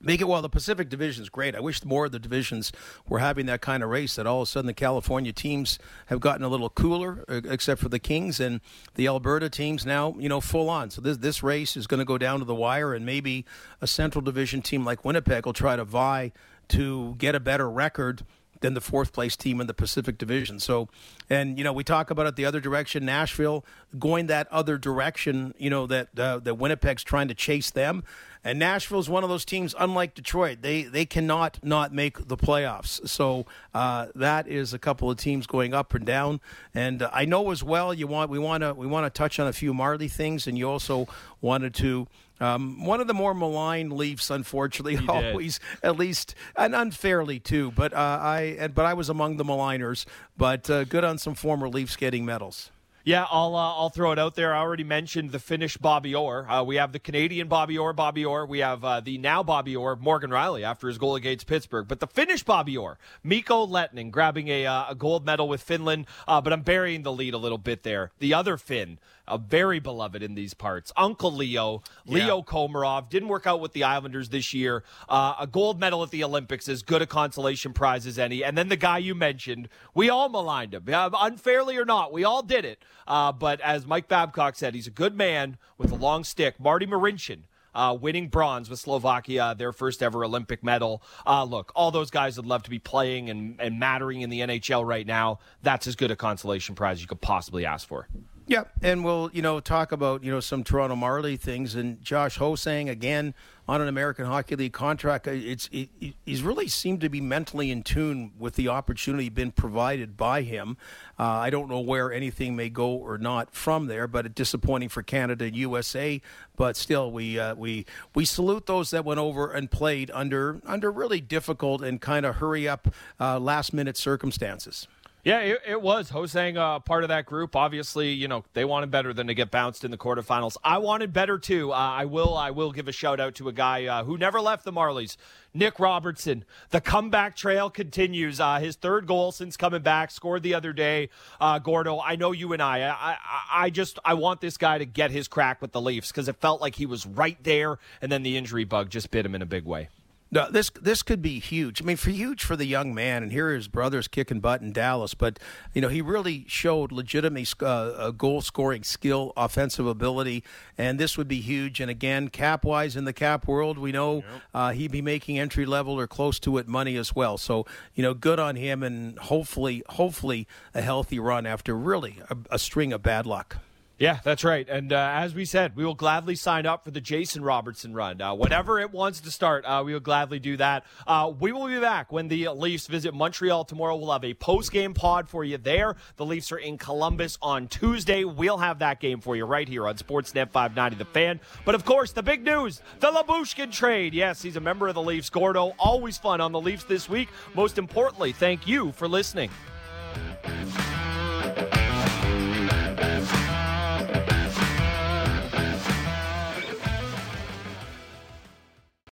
Make it well. The Pacific Division is great. I wish more of the divisions were having that kind of race. That all of a sudden the California teams have gotten a little cooler, except for the Kings and the Alberta teams now, you know, full on. So this this race is going to go down to the wire, and maybe a Central Division team like Winnipeg will try to vie to get a better record than the fourth place team in the Pacific Division. So, and you know, we talk about it the other direction, Nashville going that other direction. You know that uh, that Winnipeg's trying to chase them, and Nashville's one of those teams. Unlike Detroit, they they cannot not make the playoffs. So uh, that is a couple of teams going up and down. And uh, I know as well, you want we want to we want to touch on a few Marley things, and you also wanted to um, one of the more maligned Leafs, unfortunately, he always did. at least and unfairly too. But uh, I but I was among the maligners. But uh, good on some former Leafs getting medals. Yeah, I'll uh, I'll throw it out there. I already mentioned the Finnish Bobby Orr. Uh, we have the Canadian Bobby Orr, Bobby Orr. We have uh, the now Bobby Orr, Morgan Rielly, after his goal against Pittsburgh. But the Finnish Bobby Orr, Mikko Lehtonen, grabbing a, uh, a gold medal with Finland. Uh, but I'm burying the lead a little bit there. The other Finn, a very beloved in these parts. Uncle Leo, Leo yeah. Komarov, didn't work out with the Islanders this year. Uh, a gold medal at the Olympics, as good a consolation prize as any. And then the guy you mentioned, we all maligned him, uh, unfairly or not. We all did it. Uh, but as Mike Babcock said, he's a good man with a long stick. Marty Marincin. Uh, winning bronze with Slovakia, their first ever Olympic medal. Uh, look, all those guys would love to be playing and, and mattering in the NHL right now. That's as good a consolation prize you could possibly ask for. Yeah, and we'll you know talk about you know some Toronto Marley things and Josh Ho-Sang again on an American Hockey League contract. It's it, he's really seemed to be mentally in tune with the opportunity been provided by him. Uh, I don't know where anything may go or not from there, but it's disappointing for Canada and USA. But still, we uh, we we salute those that went over and played under under really difficult and kind of hurry up uh, last minute circumstances. Yeah, it, it was. Ho-Sang, uh, part of that group. Obviously, you know they wanted better than to get bounced in the quarterfinals. I wanted better too. Uh, I will. I will give a shout out to a guy uh, who never left the Marlies, Nick Robertson. The comeback trail continues. Uh, his third goal since coming back, scored the other day. Uh, Gordo, I know you and I. I, I. I just I want this guy to get his crack with the Leafs because it felt like he was right there, and then the injury bug just bit him in a big way. No, this this could be huge. I mean, for huge for the young man, and here his brother's kicking butt in Dallas. But you know, he really showed legitimate uh, goal scoring skill, offensive ability, and this would be huge. And again, cap wise in the cap world, we know yep. uh, he'd be making entry level or close to it money as well. So you know, good on him, and hopefully, hopefully, a healthy run after really a, a string of bad luck. Yeah, that's right. And uh, as we said, we will gladly sign up for the Jason Robertson run. Uh, whenever it wants to start, uh, we will gladly do that. Uh, we will be back when the Leafs visit Montreal tomorrow. We'll have a post game pod for you there. The Leafs are in Columbus on Tuesday. We'll have that game for you right here on Sportsnet 590 The Fan. But of course, the big news the Lyubushkin trade. Yes, he's a member of the Leafs. Gordo, always fun on the Leafs this week. Most importantly, thank you for listening.